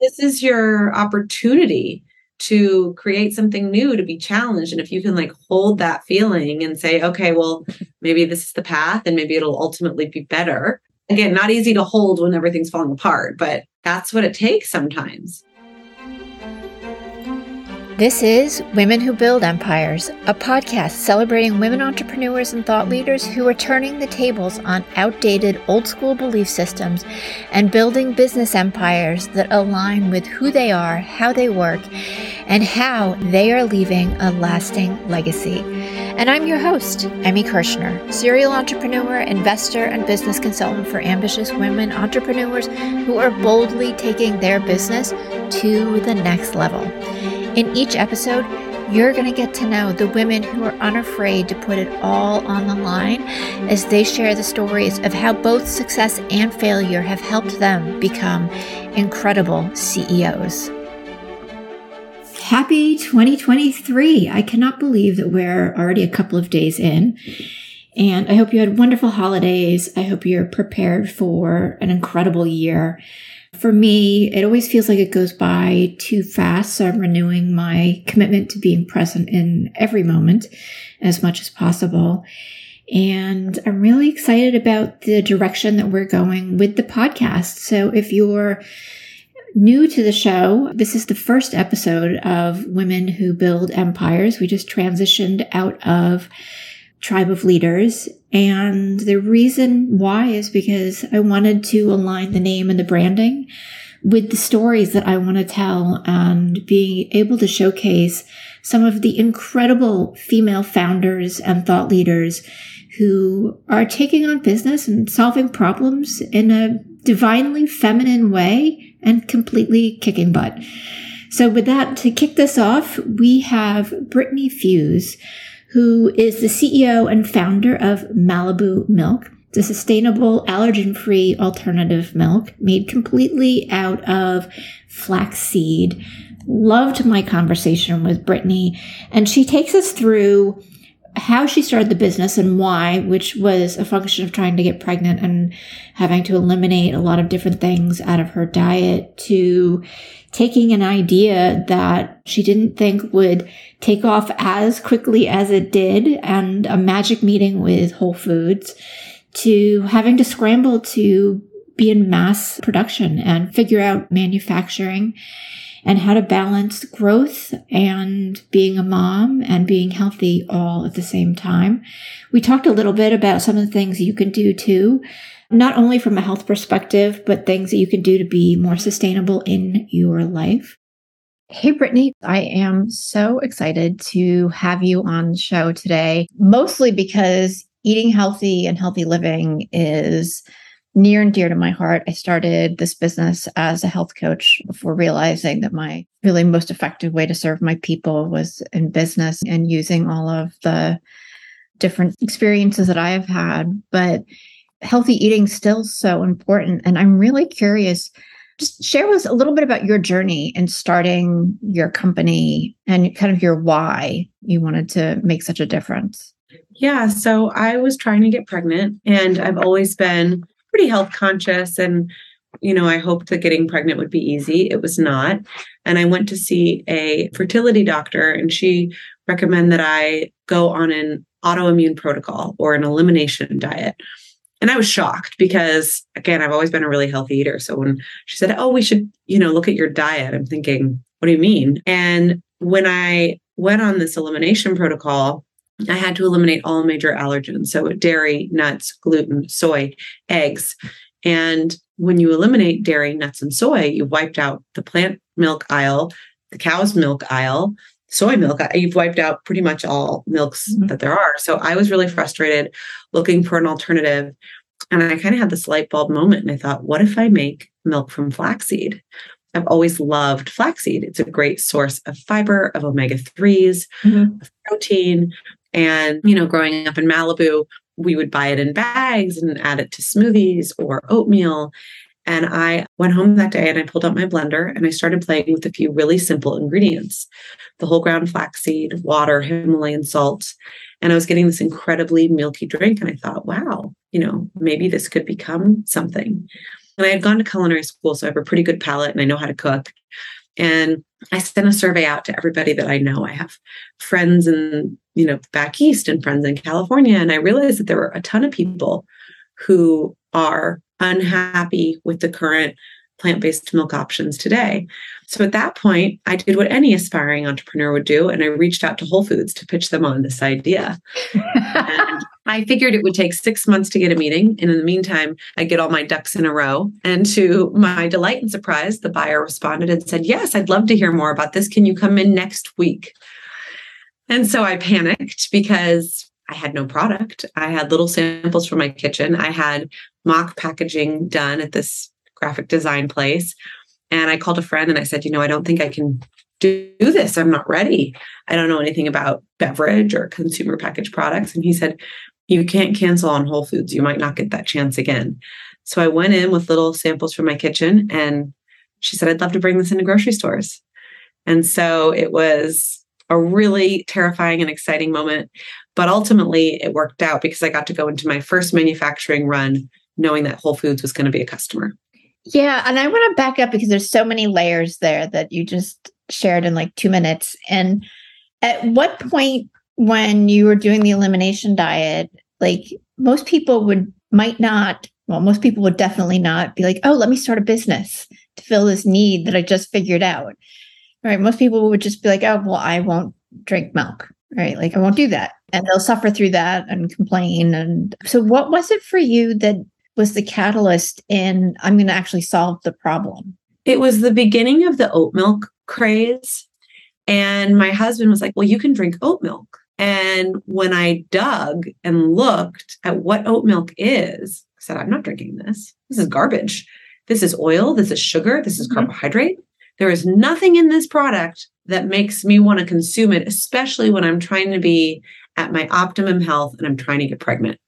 this is your opportunity to create something new to be challenged. And if you can like hold that feeling and say okay well maybe this is the path and maybe it'll ultimately be better. Again not easy to hold when everything's falling apart but that's what it takes sometimes this is Women Who Build Empires, a podcast celebrating women entrepreneurs and thought leaders who are turning the tables on outdated old school belief systems and building business empires that align with who they are, how they work, and how they are leaving a lasting legacy. And I'm your host, Emmy Kirschner, serial entrepreneur, investor, and business consultant for ambitious women entrepreneurs who are boldly taking their business to the next level. In each episode, you're going to get to know the women who are unafraid to put it all on the line as they share the stories of how both success and failure have helped them become incredible CEOs. Happy 2023. I cannot believe that we're already a couple of days in. And I hope you had wonderful holidays. I hope you're prepared for an incredible year. For me, it always feels like it goes by too fast. So I'm renewing my commitment to being present in every moment as much as possible. And I'm really excited about the direction that we're going with the podcast. So if you're new to the show, this is the first episode of Women Who Build Empires. We just transitioned out of Tribe of Leaders and the reason why is because I wanted to align the name and the branding with the stories that I want to tell and being able to showcase some of the incredible female founders and thought leaders who are taking on business and solving problems in a divinely feminine way and completely kicking butt. So with that, to kick this off, we have Brittany Fuse who is the CEO and founder of Malibu Milk. It's a sustainable, allergen free alternative milk made completely out of flaxseed. Loved my conversation with Brittany, and she takes us through how she started the business and why, which was a function of trying to get pregnant and having to eliminate a lot of different things out of her diet, to taking an idea that she didn't think would take off as quickly as it did and a magic meeting with Whole Foods to having to scramble to be in mass production and figure out manufacturing and how to balance growth and being a mom and being healthy all at the same time. We talked a little bit about some of the things you can do too, not only from a health perspective, but things that you can do to be more sustainable in your life. Hey, Brittany, I am so excited to have you on the show today, mostly because eating healthy and healthy living is near and dear to my heart. I started this business as a health coach before realizing that my really most effective way to serve my people was in business and using all of the different experiences that I have had. But healthy eating still so important. And I'm really curious. Just share with us a little bit about your journey in starting your company and kind of your why you wanted to make such a difference. Yeah. So I was trying to get pregnant and I've always been pretty health conscious and you know, I hoped that getting pregnant would be easy. It was not. And I went to see a fertility doctor and she recommended that I go on an autoimmune protocol or an elimination diet. And I was shocked because again, I've always been a really healthy eater. So when she said, "Oh, we should, you know, look at your diet." I'm thinking, "What do you mean?" And when I went on this elimination protocol, I had to eliminate all major allergens. So dairy, nuts, gluten, soy, eggs. And when you eliminate dairy, nuts, and soy, you've wiped out the plant milk aisle, the cow's milk aisle, soy milk. You've wiped out pretty much all milks mm-hmm. that there are. So I was really frustrated looking for an alternative. And I kind of had this light bulb moment. And I thought, what if I make milk from flaxseed? I've always loved flaxseed. It's a great source of fiber, of omega 3s, mm-hmm. of protein. And, you know, growing up in Malibu, we would buy it in bags and add it to smoothies or oatmeal. And I went home that day and I pulled out my blender and I started playing with a few really simple ingredients the whole ground flaxseed, water, Himalayan salt. And I was getting this incredibly milky drink. And I thought, wow, you know, maybe this could become something. And I had gone to culinary school, so I have a pretty good palate and I know how to cook. And I sent a survey out to everybody that I know. I have friends in, you know, back east and friends in California. And I realized that there were a ton of people who are unhappy with the current plant based milk options today. So at that point, I did what any aspiring entrepreneur would do, and I reached out to Whole Foods to pitch them on this idea. and I figured it would take six months to get a meeting. And in the meantime, I get all my ducks in a row. And to my delight and surprise, the buyer responded and said, Yes, I'd love to hear more about this. Can you come in next week? And so I panicked because I had no product. I had little samples from my kitchen. I had mock packaging done at this graphic design place. And I called a friend and I said, you know, I don't think I can do this. I'm not ready. I don't know anything about beverage or consumer packaged products. And he said, you can't cancel on Whole Foods. You might not get that chance again. So I went in with little samples from my kitchen and she said, I'd love to bring this into grocery stores. And so it was a really terrifying and exciting moment. But ultimately, it worked out because I got to go into my first manufacturing run knowing that Whole Foods was going to be a customer. Yeah. And I want to back up because there's so many layers there that you just shared in like two minutes. And at what point when you were doing the elimination diet, like most people would might not, well, most people would definitely not be like, oh, let me start a business to fill this need that I just figured out. Right. Most people would just be like, oh, well, I won't drink milk. Right. Like I won't do that. And they'll suffer through that and complain. And so what was it for you that was the catalyst in I'm going to actually solve the problem? It was the beginning of the oat milk craze. And my husband was like, Well, you can drink oat milk. And when I dug and looked at what oat milk is, I said, I'm not drinking this. This is garbage. This is oil. This is sugar. This is mm-hmm. carbohydrate. There is nothing in this product that makes me want to consume it, especially when I'm trying to be at my optimum health and I'm trying to get pregnant.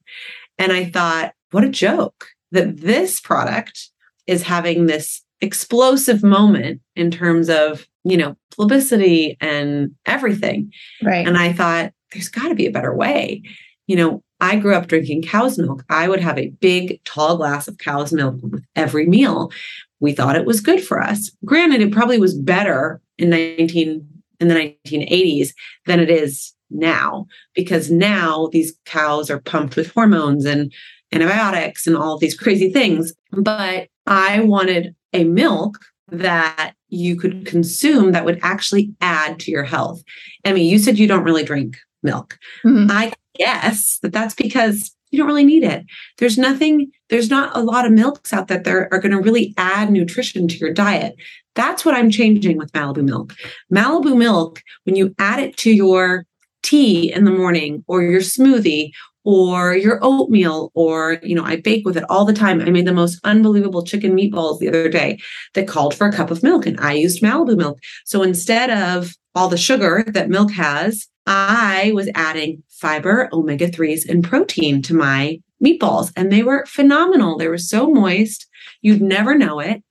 And I thought, what a joke that this product is having this explosive moment in terms of, you know, publicity and everything. Right. And I thought, there's got to be a better way. You know, I grew up drinking cow's milk. I would have a big, tall glass of cow's milk with every meal. We thought it was good for us. Granted, it probably was better in 19 in the 1980s than it is now because now these cows are pumped with hormones and antibiotics and all of these crazy things. But I wanted a milk that you could consume that would actually add to your health. I mean, you said you don't really drink milk. Mm-hmm. I guess that that's because you don't really need it. There's nothing, there's not a lot of milks out that there are going to really add nutrition to your diet. That's what I'm changing with Malibu milk. Malibu milk, when you add it to your tea in the morning or your smoothie or your oatmeal or you know i bake with it all the time. I made the most unbelievable chicken meatballs the other day that called for a cup of milk and i used malibu milk. So instead of all the sugar that milk has i was adding fiber omega-3s and protein to my meatballs and they were phenomenal. They were so moist. You'd never know it.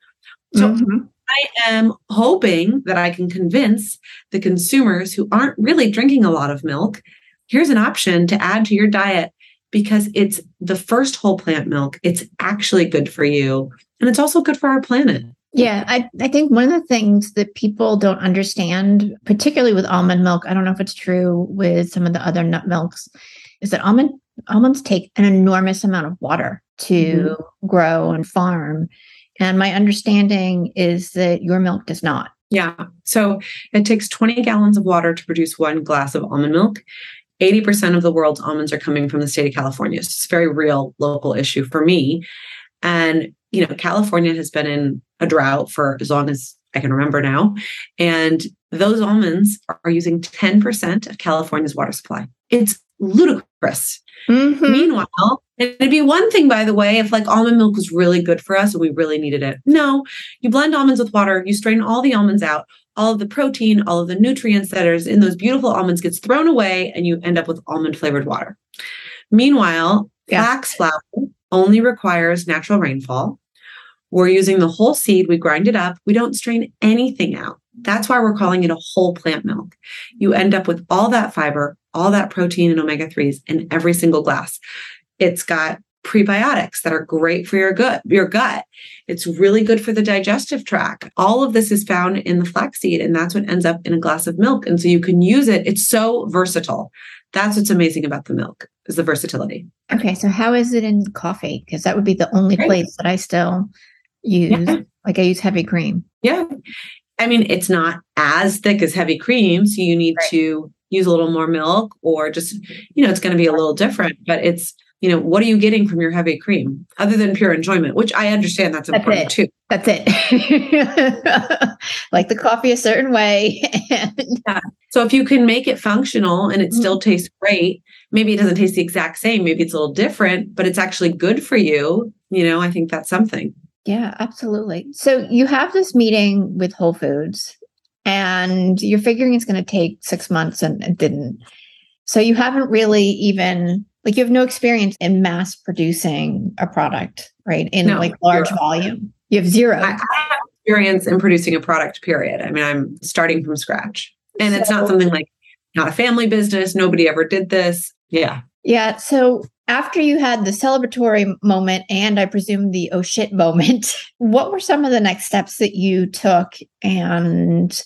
So mm-hmm. I am hoping that I can convince the consumers who aren't really drinking a lot of milk here's an option to add to your diet because it's the first whole plant milk. It's actually good for you. And it's also good for our planet. Yeah, I, I think one of the things that people don't understand, particularly with almond milk, I don't know if it's true with some of the other nut milks, is that almond almonds take an enormous amount of water to mm-hmm. grow and farm. And my understanding is that your milk does not. Yeah. So it takes 20 gallons of water to produce one glass of almond milk. 80% of the world's almonds are coming from the state of California. So it's a very real local issue for me. And, you know, California has been in a drought for as long as I can remember now. And those almonds are using 10% of California's water supply. It's ludicrous. Mm-hmm. Meanwhile, it'd be one thing, by the way, if like almond milk was really good for us and we really needed it. No, you blend almonds with water, you strain all the almonds out, all of the protein, all of the nutrients that are in those beautiful almonds gets thrown away and you end up with almond flavored water. Meanwhile, yeah. flax flour only requires natural rainfall. We're using the whole seed, we grind it up, we don't strain anything out. That's why we're calling it a whole plant milk. You end up with all that fiber, all that protein and omega 3s in every single glass. It's got prebiotics that are great for your gut, your gut. It's really good for the digestive tract. All of this is found in the flaxseed, and that's what ends up in a glass of milk. And so you can use it. It's so versatile. That's what's amazing about the milk is the versatility. Okay, so how is it in coffee? Because that would be the only place that I still use. Yeah. Like I use heavy cream. Yeah. I mean, it's not as thick as heavy cream, so you need right. to use a little more milk or just, you know, it's going to be a little different, but it's you know, what are you getting from your heavy cream other than pure enjoyment, which I understand that's, that's important it. too. That's it. like the coffee a certain way. yeah. So if you can make it functional and it mm-hmm. still tastes great, maybe it doesn't taste the exact same, maybe it's a little different, but it's actually good for you. You know, I think that's something. Yeah, absolutely. So you have this meeting with Whole Foods and you're figuring it's going to take six months and it didn't. So you haven't really even like you have no experience in mass producing a product, right? In no, like large zero. volume. You have zero. I, I, have experience in producing a product, period. I mean, I'm starting from scratch. And so, it's not something like not a family business. Nobody ever did this. Yeah. Yeah. So after you had the celebratory moment and I presume the oh shit moment, what were some of the next steps that you took? And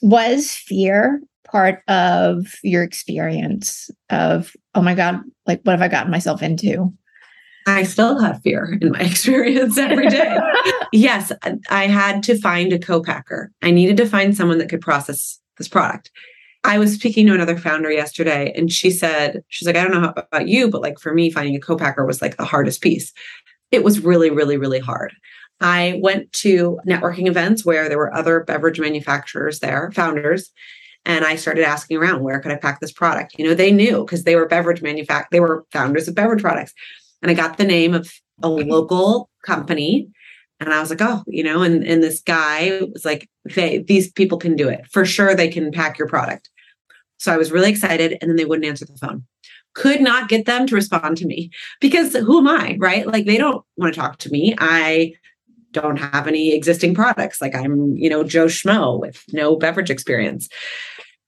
was fear part of your experience of, oh my God, like what have I gotten myself into? I still have fear in my experience every day. yes, I had to find a co-packer. I needed to find someone that could process this product. I was speaking to another founder yesterday and she said, she's like, I don't know how, about you, but like for me, finding a co-packer was like the hardest piece. It was really, really, really hard. I went to networking events where there were other beverage manufacturers there, founders, and I started asking around, where could I pack this product? You know, they knew because they were beverage manufacturers, they were founders of beverage products. And I got the name of a local company. And I was like, oh, you know, and, and this guy was like, they these people can do it. For sure they can pack your product. So I was really excited. And then they wouldn't answer the phone. Could not get them to respond to me because who am I? Right. Like they don't want to talk to me. I don't have any existing products. Like I'm, you know, Joe Schmo with no beverage experience.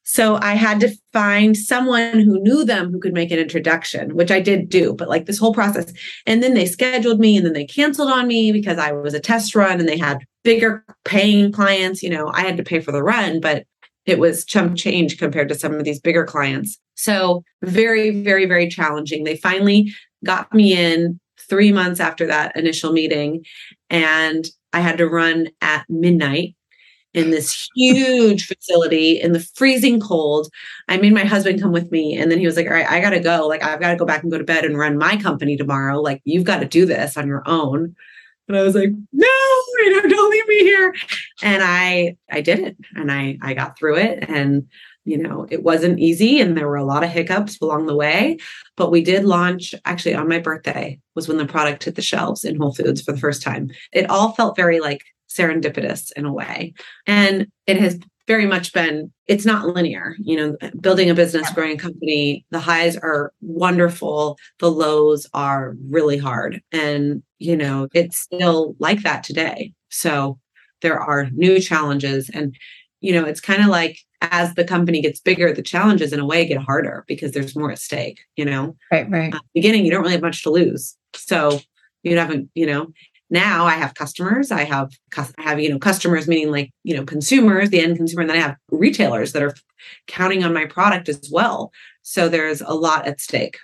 So I had to find someone who knew them who could make an introduction, which I did do, but like this whole process. And then they scheduled me and then they canceled on me because I was a test run and they had bigger paying clients. You know, I had to pay for the run, but it was chump change compared to some of these bigger clients. So very, very, very challenging. They finally got me in three months after that initial meeting and I had to run at midnight in this huge facility in the freezing cold. I made my husband come with me. And then he was like, All right, I got to go. Like, I've got to go back and go to bed and run my company tomorrow. Like, you've got to do this on your own. And I was like, no, you know, don't leave me here. And I I did it and I I got through it. And you know, it wasn't easy and there were a lot of hiccups along the way, but we did launch actually on my birthday was when the product hit the shelves in Whole Foods for the first time. It all felt very like serendipitous in a way. And it has very much been it's not linear you know building a business growing a company the highs are wonderful the lows are really hard and you know it's still like that today so there are new challenges and you know it's kind of like as the company gets bigger the challenges in a way get harder because there's more at stake you know right right beginning you don't really have much to lose so you haven't you know now I have customers. I have I have you know customers meaning like you know consumers, the end consumer, and then I have retailers that are counting on my product as well. So there's a lot at stake.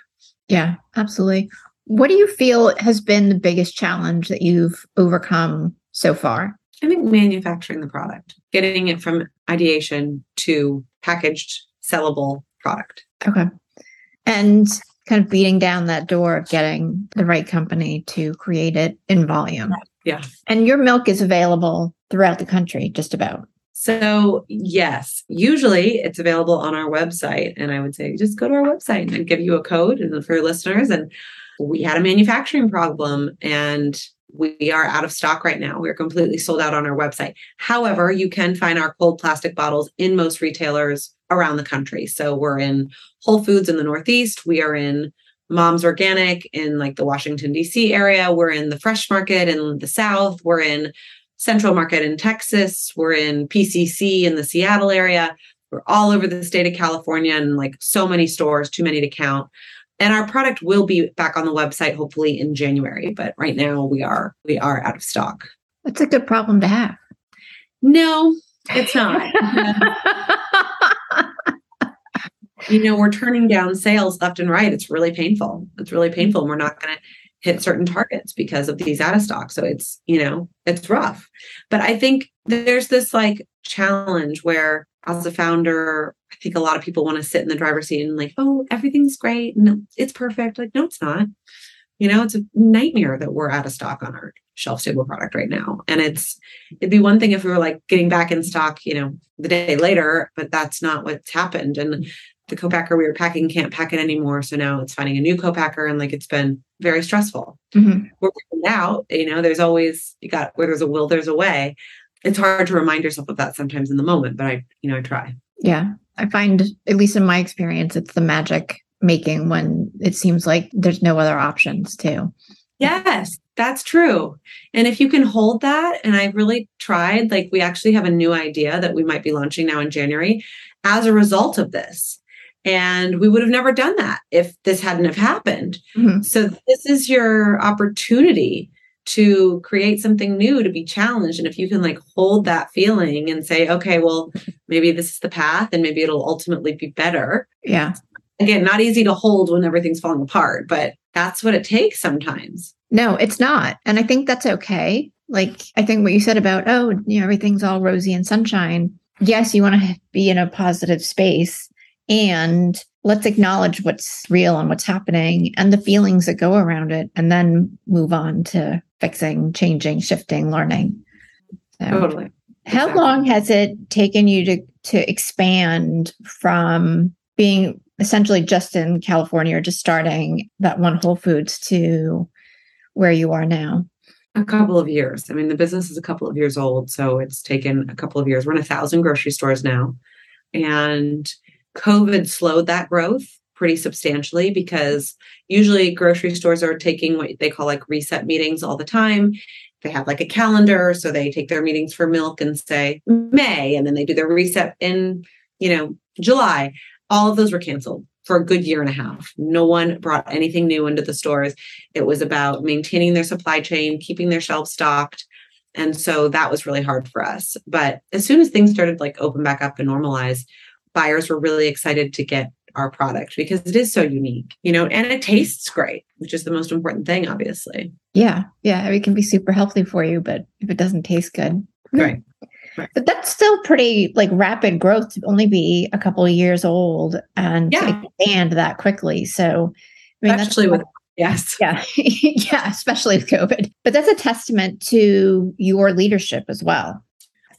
Yeah, absolutely. What do you feel has been the biggest challenge that you've overcome so far? I think manufacturing the product, getting it from ideation to packaged, sellable product. Okay. And kind of beating down that door of getting the right company to create it in volume. Yeah. And your milk is available throughout the country, just about. So, yes, usually it's available on our website. And I would say just go to our website and give you a code for your listeners. And we had a manufacturing problem and we are out of stock right now. We're completely sold out on our website. However, you can find our cold plastic bottles in most retailers around the country. So we're in Whole Foods in the Northeast. We are in Mom's Organic in like the Washington, D.C. area. We're in the Fresh Market in the South. We're in Central Market in Texas. We're in PCC in the Seattle area. We're all over the state of California and like so many stores, too many to count. And our product will be back on the website hopefully in January, but right now we are we are out of stock. That's a good problem to have. No, it's not. you know, we're turning down sales left and right. It's really painful. It's really painful. And we're not going to hit certain targets because of these out of stock. So it's, you know, it's rough. But I think there's this like challenge where as a founder, I think a lot of people want to sit in the driver's seat and like, oh, everything's great. No, it's perfect. Like, no, it's not. You know, it's a nightmare that we're out of stock on our shelf stable product right now. And it's it'd be one thing if we were like getting back in stock, you know, the day later, but that's not what's happened. And the co-packer we were packing can't pack it anymore. So now it's finding a new co-packer and like it's been very stressful. Mm-hmm. We're out, you know, there's always you got where there's a will, there's a way. It's hard to remind yourself of that sometimes in the moment, but I, you know, I try. Yeah. I find, at least in my experience, it's the magic making when it seems like there's no other options too. Yes, that's true. And if you can hold that, and I really tried, like we actually have a new idea that we might be launching now in January as a result of this. And we would have never done that if this hadn't have happened. Mm-hmm. So this is your opportunity to create something new to be challenged. And if you can like hold that feeling and say okay well maybe this is the path and maybe it'll ultimately be better. Yeah. Again not easy to hold when everything's falling apart but that's what it takes sometimes. No it's not. And i think that's okay. Like i think what you said about oh you know everything's all rosy and sunshine. Yes you want to be in a positive space and let's acknowledge what's real and what's happening and the feelings that go around it and then move on to fixing changing shifting learning so, totally how exactly. long has it taken you to to expand from being essentially just in California or just starting that one Whole Foods to where you are now? A couple of years. I mean, the business is a couple of years old, so it's taken a couple of years. We're in a thousand grocery stores now. And COVID slowed that growth pretty substantially because usually grocery stores are taking what they call like reset meetings all the time. They have like a calendar, so they take their meetings for milk and say May, and then they do their reset in, you know, July all of those were canceled for a good year and a half. No one brought anything new into the stores. It was about maintaining their supply chain, keeping their shelves stocked. And so that was really hard for us. But as soon as things started like open back up and normalize, buyers were really excited to get our product because it is so unique, you know, and it tastes great, which is the most important thing, obviously. Yeah. Yeah. It can be super healthy for you, but if it doesn't taste good. Right. But that's still pretty like rapid growth to only be a couple of years old and yeah. expand that quickly. So, I mean, especially with yes, yeah, yeah, especially with COVID. But that's a testament to your leadership as well.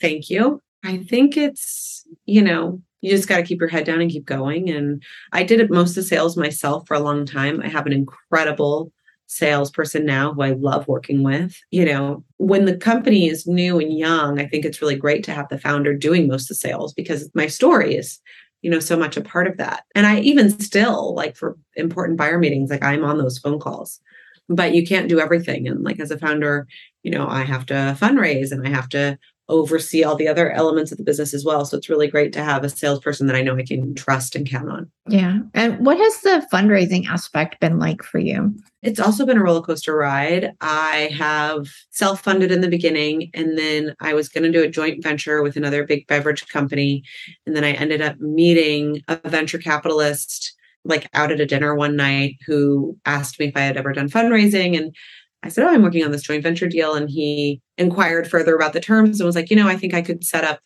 Thank you. I think it's you know you just got to keep your head down and keep going. And I did it most of the sales myself for a long time. I have an incredible salesperson now who I love working with. You know, when the company is new and young, I think it's really great to have the founder doing most of the sales because my story is, you know, so much a part of that. And I even still like for important buyer meetings, like I'm on those phone calls. But you can't do everything. And like as a founder, you know, I have to fundraise and I have to oversee all the other elements of the business as well. So it's really great to have a salesperson that I know I can trust and count on. Yeah. And what has the fundraising aspect been like for you? It's also been a roller coaster ride. I have self funded in the beginning, and then I was going to do a joint venture with another big beverage company. And then I ended up meeting a venture capitalist like out at a dinner one night who asked me if I had ever done fundraising. And I said, Oh, I'm working on this joint venture deal. And he inquired further about the terms and was like, You know, I think I could set up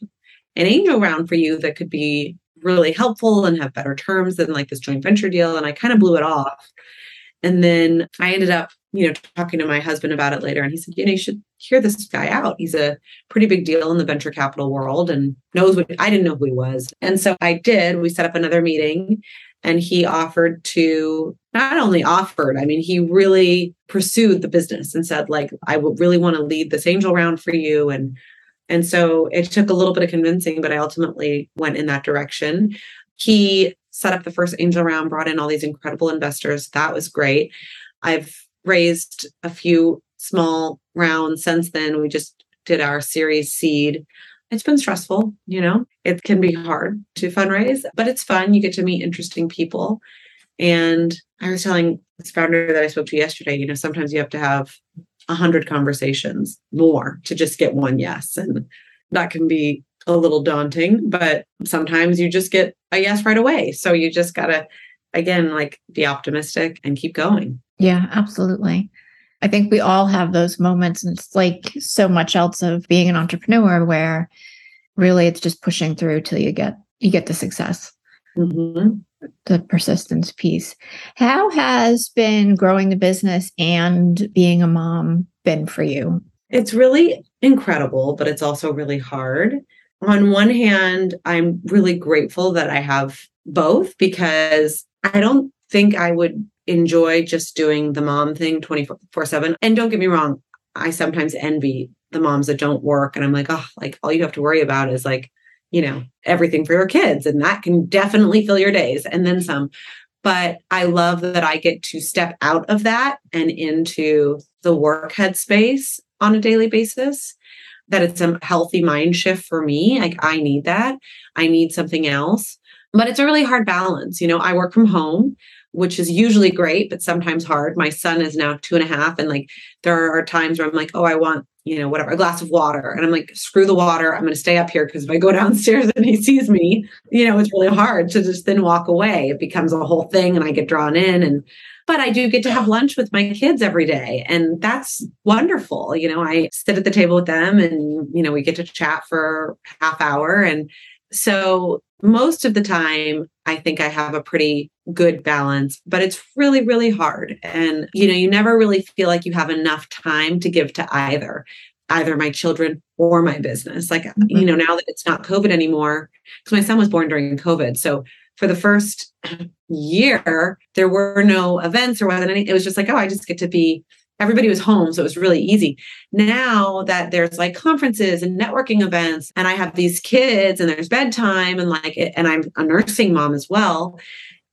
an angel round for you that could be really helpful and have better terms than like this joint venture deal. And I kind of blew it off. And then I ended up, you know, talking to my husband about it later. And he said, You know, you should hear this guy out. He's a pretty big deal in the venture capital world and knows what I didn't know who he was. And so I did. We set up another meeting and he offered to not only offered i mean he really pursued the business and said like i would really want to lead this angel round for you. And and so it took a little bit of convincing but i ultimately went in that direction. He set up the first angel round brought in all these incredible investors. That was great. I've raised a few small rounds since then. We just did our series seed it's been stressful, you know, it can be hard to fundraise, but it's fun. You get to meet interesting people. And I was telling this founder that I spoke to yesterday, you know, sometimes you have to have a hundred conversations more to just get one yes. And that can be a little daunting, but sometimes you just get a yes right away. So you just gotta again like be optimistic and keep going. Yeah, absolutely. I think we all have those moments and it's like so much else of being an entrepreneur where really it's just pushing through till you get you get the success. Mm-hmm. The persistence piece. How has been growing the business and being a mom been for you? It's really incredible, but it's also really hard. On one hand, I'm really grateful that I have both because I don't think I would enjoy just doing the mom thing 24 7. And don't get me wrong, I sometimes envy the moms that don't work. And I'm like, oh, like all you have to worry about is like, you know, everything for your kids. And that can definitely fill your days and then some. But I love that I get to step out of that and into the work headspace on a daily basis. That it's a healthy mind shift for me. Like, I need that. I need something else. But it's a really hard balance. You know, I work from home which is usually great, but sometimes hard. My son is now two and a half, and like there are times where I'm like, oh, I want, you know, whatever, a glass of water. And I'm like, screw the water. I'm going to stay up here because if I go downstairs and he sees me, you know, it's really hard to just then walk away. It becomes a whole thing and I get drawn in. And, but I do get to have lunch with my kids every day. And that's wonderful. You know, I sit at the table with them and, you know, we get to chat for half hour. And so most of the time, I think I have a pretty good balance, but it's really, really hard. And, you know, you never really feel like you have enough time to give to either, either my children or my business. Like, mm-hmm. you know, now that it's not COVID anymore, because my son was born during COVID. So for the first year, there were no events or whether any, it was just like, oh, I just get to be everybody was home so it was really easy. Now that there's like conferences and networking events and i have these kids and there's bedtime and like and i'm a nursing mom as well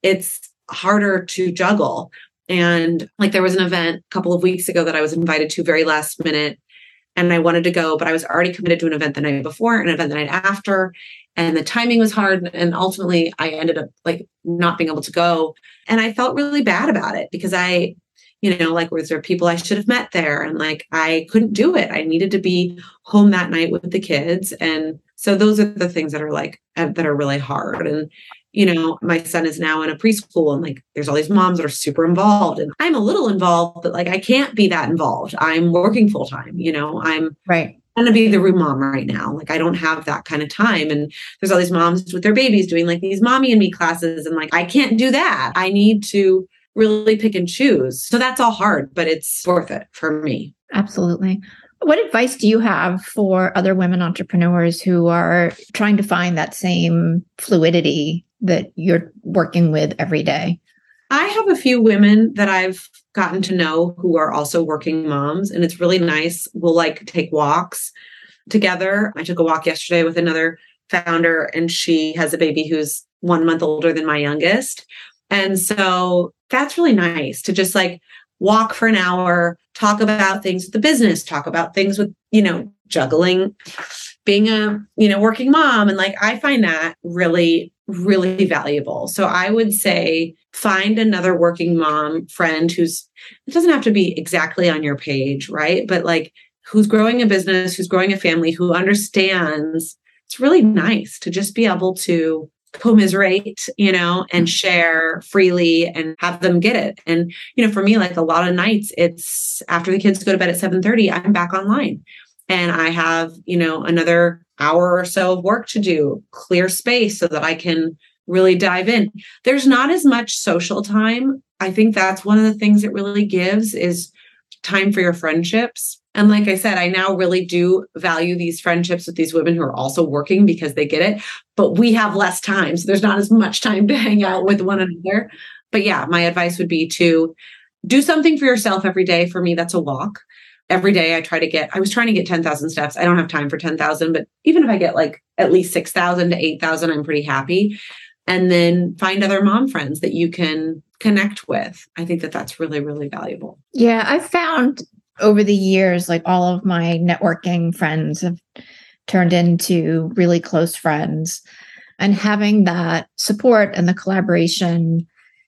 it's harder to juggle. And like there was an event a couple of weeks ago that i was invited to very last minute and i wanted to go but i was already committed to an event the night before and an event the night after and the timing was hard and ultimately i ended up like not being able to go. And i felt really bad about it because i you know, like was there people I should have met there? And like I couldn't do it. I needed to be home that night with the kids. And so those are the things that are like uh, that are really hard. And you know, my son is now in a preschool and like there's all these moms that are super involved and I'm a little involved, but like I can't be that involved. I'm working full time, you know, I'm right. going to be the room mom right now. Like I don't have that kind of time. And there's all these moms with their babies doing like these mommy and me classes. And like I can't do that. I need to really pick and choose. So that's all hard, but it's worth it for me. Absolutely. What advice do you have for other women entrepreneurs who are trying to find that same fluidity that you're working with every day? I have a few women that I've gotten to know who are also working moms, and it's really nice. We'll like take walks together. I took a walk yesterday with another founder, and she has a baby who's one month older than my youngest. And so that's really nice to just like walk for an hour, talk about things with the business, talk about things with, you know, juggling, being a, you know, working mom. And like, I find that really, really valuable. So I would say find another working mom friend who's, it doesn't have to be exactly on your page, right? But like, who's growing a business, who's growing a family, who understands. It's really nice to just be able to commiserate, you know, and mm-hmm. share freely and have them get it. And, you know, for me, like a lot of nights, it's after the kids go to bed at 7 30, I'm back online and I have, you know, another hour or so of work to do, clear space so that I can really dive in. There's not as much social time. I think that's one of the things it really gives is time for your friendships. And like I said, I now really do value these friendships with these women who are also working because they get it, but we have less time. So there's not as much time to hang out with one another. But yeah, my advice would be to do something for yourself every day. For me, that's a walk. Every day I try to get, I was trying to get 10,000 steps. I don't have time for 10,000, but even if I get like at least 6,000 to 8,000, I'm pretty happy. And then find other mom friends that you can connect with. I think that that's really, really valuable. Yeah, I've found over the years, like all of my networking friends have turned into really close friends. And having that support and the collaboration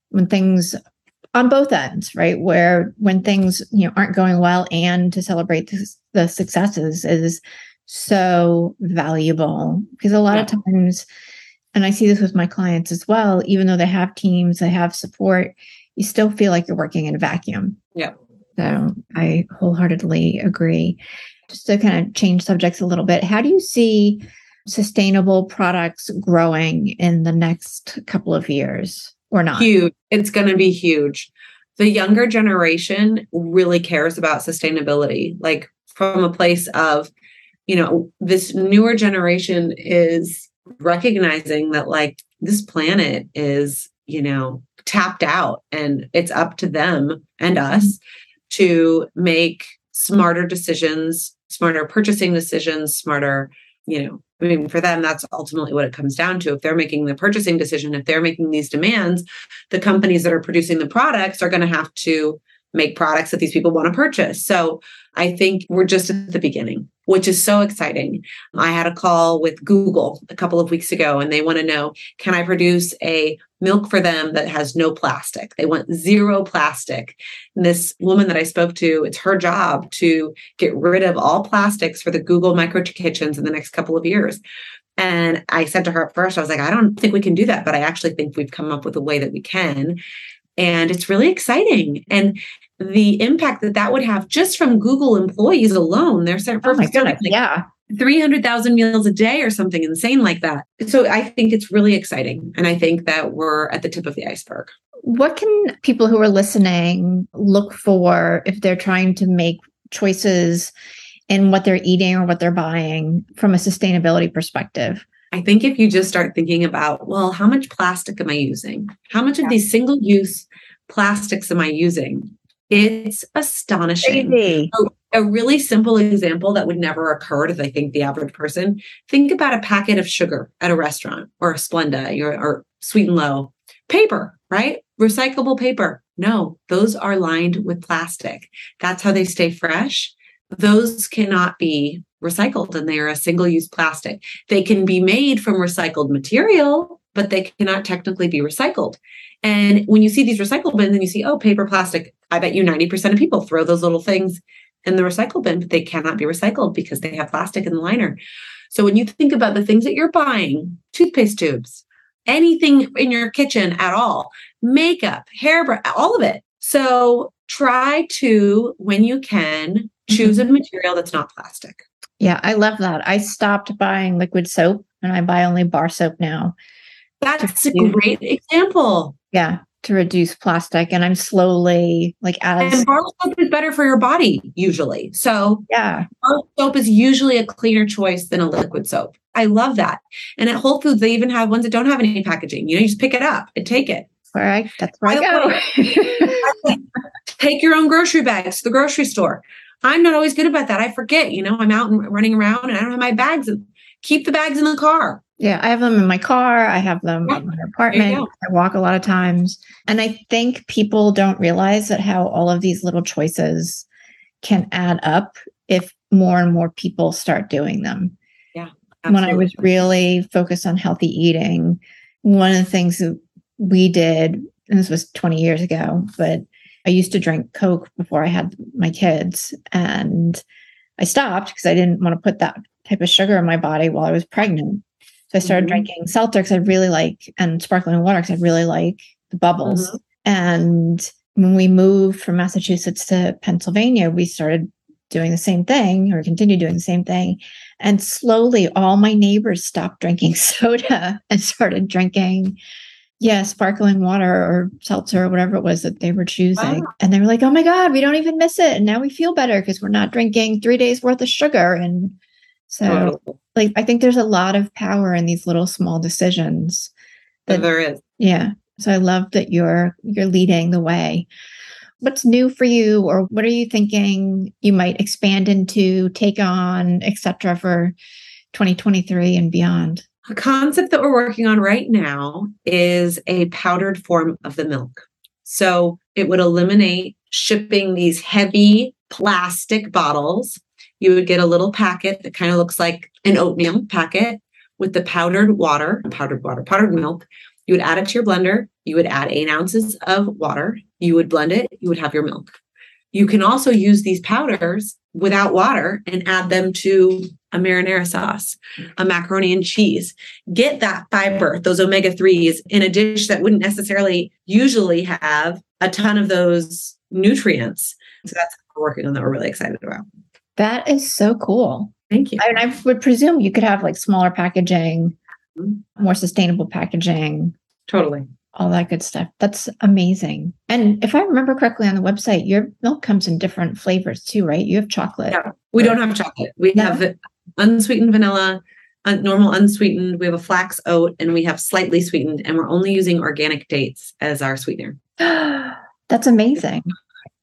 when things on both ends, right? Where when things you know aren't going well, and to celebrate the, the successes is so valuable because a lot yeah. of times, and I see this with my clients as well. Even though they have teams, they have support, you still feel like you're working in a vacuum. Yeah. So I wholeheartedly agree. Just to kind of change subjects a little bit, how do you see sustainable products growing in the next couple of years? or not? Huge. It's going to be huge. The younger generation really cares about sustainability, like from a place of, you know, this newer generation is recognizing that, like, this planet is, you know, tapped out and it's up to them and mm-hmm. us to make smarter decisions, smarter purchasing decisions, smarter, you know, I mean, for them, that's ultimately what it comes down to. If they're making the purchasing decision, if they're making these demands, the companies that are producing the products are going to have to make products that these people want to purchase. So I think we're just at the beginning, which is so exciting. I had a call with Google a couple of weeks ago and they want to know can I produce a milk for them that has no plastic? They want zero plastic. And this woman that I spoke to, it's her job to get rid of all plastics for the Google micro kitchens in the next couple of years. And I said to her at first, I was like, I don't think we can do that, but I actually think we've come up with a way that we can and it's really exciting and the impact that that would have just from google employees alone they're oh for oh my goodness, like yeah 300,000 meals a day or something insane like that. So I think it's really exciting. And I think that we're at the tip of the iceberg. What can people who are listening look for if they're trying to make choices in what they're eating or what they're buying from a sustainability perspective? I think if you just start thinking about, well, how much plastic am I using? How much of these single use plastics am I using? It's astonishing. A, a, really simple example that would never occur to, I think, the average person. Think about a packet of sugar at a restaurant or a Splenda or, or Sweet and Low. Paper, right? Recyclable paper. No, those are lined with plastic. That's how they stay fresh. Those cannot be recycled and they are a single use plastic. They can be made from recycled material, but they cannot technically be recycled. And when you see these recycle bins and you see, oh, paper, plastic, I bet you 90% of people throw those little things in the recycle bin, but they cannot be recycled because they have plastic in the liner. So when you think about the things that you're buying, toothpaste tubes, anything in your kitchen at all, makeup, hair, all of it. So try to, when you can, choose mm-hmm. a material that's not plastic. Yeah, I love that. I stopped buying liquid soap and I buy only bar soap now. That's a great example. Yeah, to reduce plastic. And I'm slowly like as and bar soap is better for your body usually. So yeah, bar soap is usually a cleaner choice than a liquid soap. I love that. And at Whole Foods, they even have ones that don't have any packaging. You know, you just pick it up and take it. All right, that's where I go. take your own grocery bags to the grocery store. I'm not always good about that. I forget, you know, I'm out and running around and I don't have my bags keep the bags in the car. Yeah, I have them in my car. I have them yeah. in my apartment. I walk a lot of times. And I think people don't realize that how all of these little choices can add up if more and more people start doing them. Yeah. Absolutely. When I was really focused on healthy eating, one of the things that we did, and this was 20 years ago, but I used to drink Coke before I had my kids. And I stopped because I didn't want to put that type of sugar in my body while I was pregnant. So I started mm-hmm. drinking seltzer because I really like, and sparkling water because I really like the bubbles. Mm-hmm. And when we moved from Massachusetts to Pennsylvania, we started doing the same thing or continued doing the same thing. And slowly all my neighbors stopped drinking soda and started drinking yeah, sparkling water or seltzer or whatever it was that they were choosing. Wow. And they were like, oh my God, we don't even miss it. And now we feel better because we're not drinking three days worth of sugar. And so, like, I think there's a lot of power in these little small decisions. That, there is. Yeah. So I love that you're you're leading the way. What's new for you, or what are you thinking you might expand into, take on, etc. for 2023 and beyond? A concept that we're working on right now is a powdered form of the milk. So it would eliminate shipping these heavy plastic bottles. You would get a little packet that kind of looks like an oatmeal packet with the powdered water, powdered water, powdered milk. You would add it to your blender. You would add eight ounces of water. You would blend it. You would have your milk. You can also use these powders without water and add them to a marinara sauce, a macaroni and cheese. Get that fiber, those omega 3s in a dish that wouldn't necessarily usually have a ton of those nutrients. So that's what we're working on that we're really excited about. That is so cool. Thank you. I, and I would presume you could have like smaller packaging, Mm-hmm. more sustainable packaging, Totally. all that good stuff. That's amazing. And if I remember correctly on the website, your milk comes in different flavors too, right? You have chocolate. Yeah. We don't have chocolate. We No? have unsweetened vanilla, un- normal unsweetened. We have a flax oat, and we have slightly sweetened. And we're only using organic dates as our sweetener. That's amazing.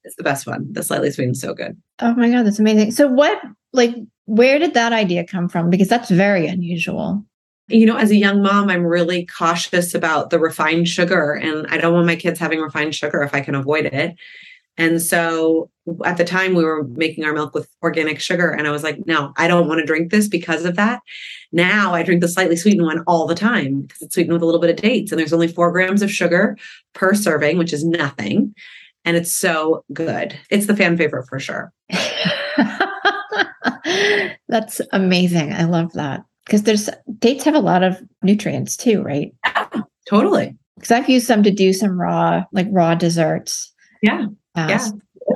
It's the best one. The slightly sweetened is so good. Oh my God, that's amazing. So, what, like, where did that idea come from? Because that's very unusual. You know, as a young mom, I'm really cautious about the refined sugar, and I don't want my kids having refined sugar if I can avoid it. And so at the time, we were making our milk with organic sugar. And I was like, no, I don't want to drink this because of that. Now I drink the slightly sweetened one all the time because it's sweetened with a little bit of dates. And there's only four grams of sugar per serving, which is nothing. And it's so good. It's the fan favorite for sure. that's amazing. I love that. Because there's dates have a lot of nutrients too, right? Yeah, Totally. Because I've used some to do some raw, like raw desserts. Yeah. Uh, Yeah.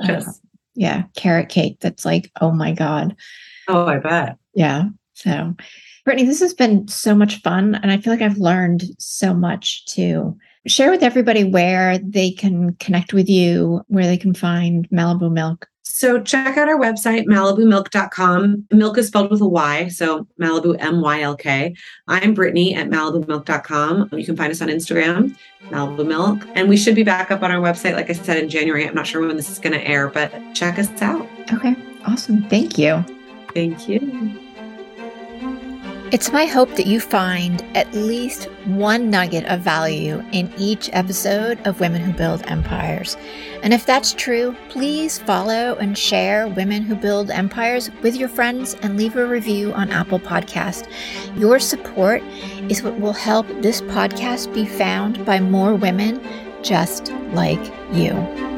Delicious. yeah, carrot cake. That's like, oh my god. Oh, I bet. Yeah. So, Brittany, this has been so much fun. And I feel like I've learned so much to share with everybody where they can connect with you, where they can find Malibu Mylk. So check out our website, malibumylk.com. Milk is spelled with a Y, so Malibu M Y L K. I'm Brittany at malibumylk.com. You can find us on Instagram, Malibu Mylk. And we should be back up on our website, like I said, in January. I'm not sure when this is going to air, but check us out. Okay. Awesome. Thank you. Thank you. It's my hope that you find at least one nugget of value in each episode of Women Who Build Empires. And if that's true, please follow and share Women Who Build Empires with your friends and leave a review on Apple Podcast. Your support is what will help this podcast be found by more women just like you.